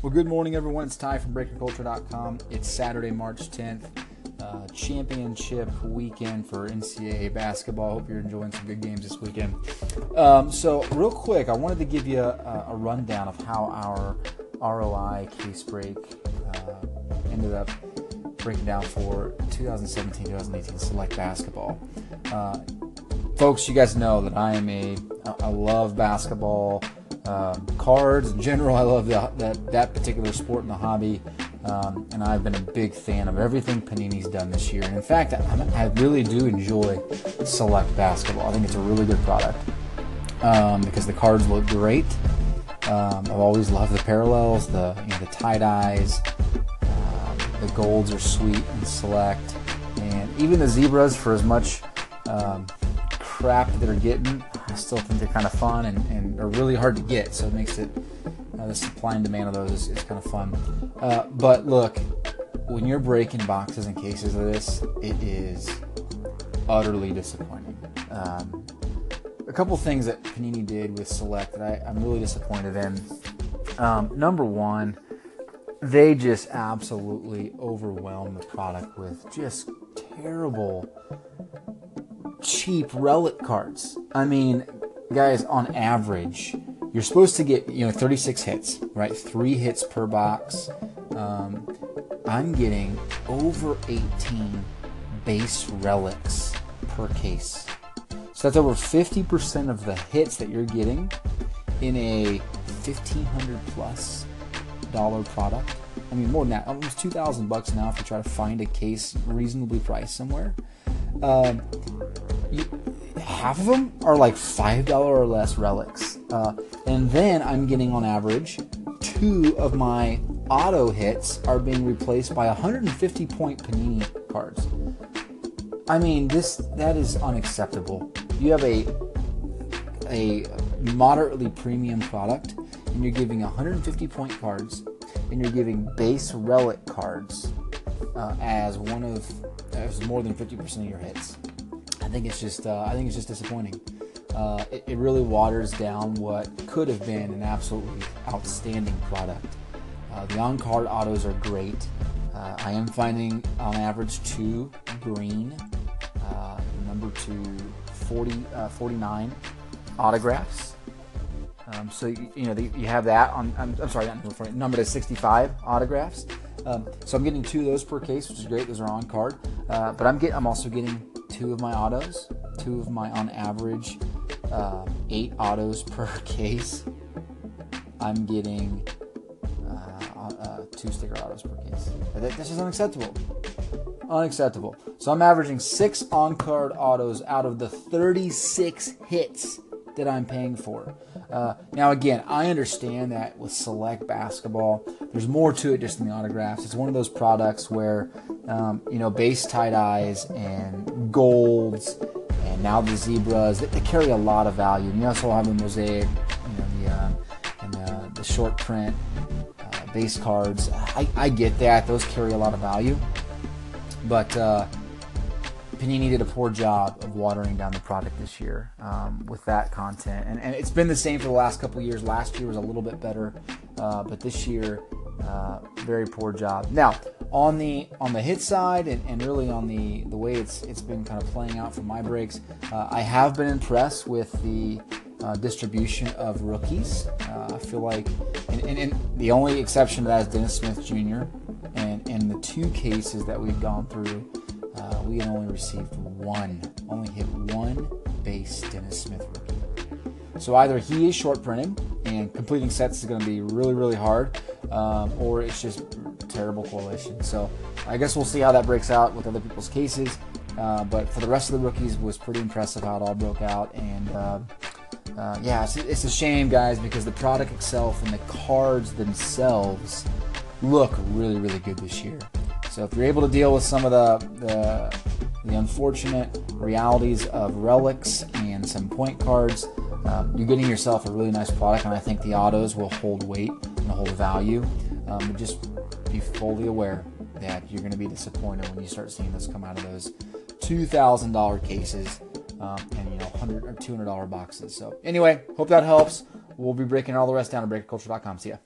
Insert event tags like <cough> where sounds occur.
Well, good morning, everyone. It's Ty from BreakerCulture.com. It's Saturday, March 10th, uh, championship weekend for NCAA basketball. Hope you're enjoying some good games this weekend. Um, so, real quick, I wanted to give you a, a rundown of how our ROI case break uh, ended up breaking down for 2017-2018 select basketball. Uh, folks, you guys know that I am a I love basketball um, cards in general. I love the, that that particular sport and the hobby, um, and I've been a big fan of everything Panini's done this year. And in fact, I, I really do enjoy Select basketball. I think it's a really good product um, because the cards look great. Um, I've always loved the parallels, the you know, the tie dyes, uh, the golds are sweet and select, and even the zebras for as much um, crap they're getting, I still think they're kind of fun and, and are really hard to get. So it makes it uh, the supply and demand of those is, is kind of fun. Uh, but look, when you're breaking boxes and cases of this, it is utterly disappointing. Um, a couple things that Panini did with Select that I, am really disappointed in. Um, number one, they just absolutely overwhelmed the product with just terrible cheap relic cards. I mean, guys, on average, you're supposed to get you know 36 hits, right? Three hits per box. Um, I'm getting over 18 base relics per case. So that's over 50% of the hits that you're getting in a 1500 plus dollar product. I mean, more than that, almost 2,000 bucks now if you try to find a case reasonably priced somewhere. Um, you, half of them are like five dollar or less relics, uh, and then I'm getting on average two of my auto hits are being replaced by 150 point Panini cards. I mean, this that is unacceptable. You have a a moderately premium product, and you're giving 150 point cards, and you're giving base relic cards uh, as one of as more than 50% of your hits. I think it's just uh, I think it's just disappointing. Uh, it, it, really waters down what could have been an absolutely outstanding product. Uh, the on-card autos are great. Uh, I am finding on average two green, uh, number two 40, uh, 49 autographs. Um, so you, you know the, you have that on. I'm, I'm sorry, not number to 65 autographs. Um, so I'm getting two of those per case, which is great. Those are on card. but I'm get I'm also getting two of my autos, two of my on average uh, eight autos <laughs> per case. I'm getting uh, uh, two sticker autos per case. This is unacceptable. Unacceptable. So I'm averaging six on card autos out of the 36 hits that I'm paying for. Uh, now, again, I understand that with select basketball, there's more to it just than the autographs. It's one of those products where, um, you know, base tie dyes and golds and now the zebras, they, they, carry a lot of value. And you also have the mosaic, you know, the, uh, and the, the short print uh, base cards. I, I get that. Those carry a lot of value. But, uh, Panini did a poor job of watering down the product this year um, with that content, and, and, it's been the same for the last couple years. Last year was a little bit better, uh, but this year, uh, very poor job. Now, on the on the hit side, and, and, really on the the way it's it's been kind of playing out for my breaks, uh, I have been impressed with the uh, distribution of rookies. Uh, I feel like, and, and, and, the only exception to that is Dennis Smith Jr. And in the two cases that we've gone through uh, we only received one, only hit one base Dennis Smith rookie. So either he is short printing and completing sets is going to be really, really hard, um, or it's just terrible correlation. So I guess we'll see how that breaks out with other people's cases. Uh, but for the rest of the rookies, was pretty impressive how it all broke out. And uh, uh, yeah, it's, it's a shame, guys, because the product itself and the cards themselves look really, really good this year. So if you're able to deal with some of the, the, the unfortunate realities of relics and some point cards, um, you're getting yourself a really nice product, and I think the autos will hold weight and hold value. Um, just be fully aware that you're going to be disappointed when you start seeing this come out of those $2,000 cases um, and you know 100 or $200 boxes. So anyway, hope that helps. We'll be breaking all the rest down at breakerculture.com. See ya.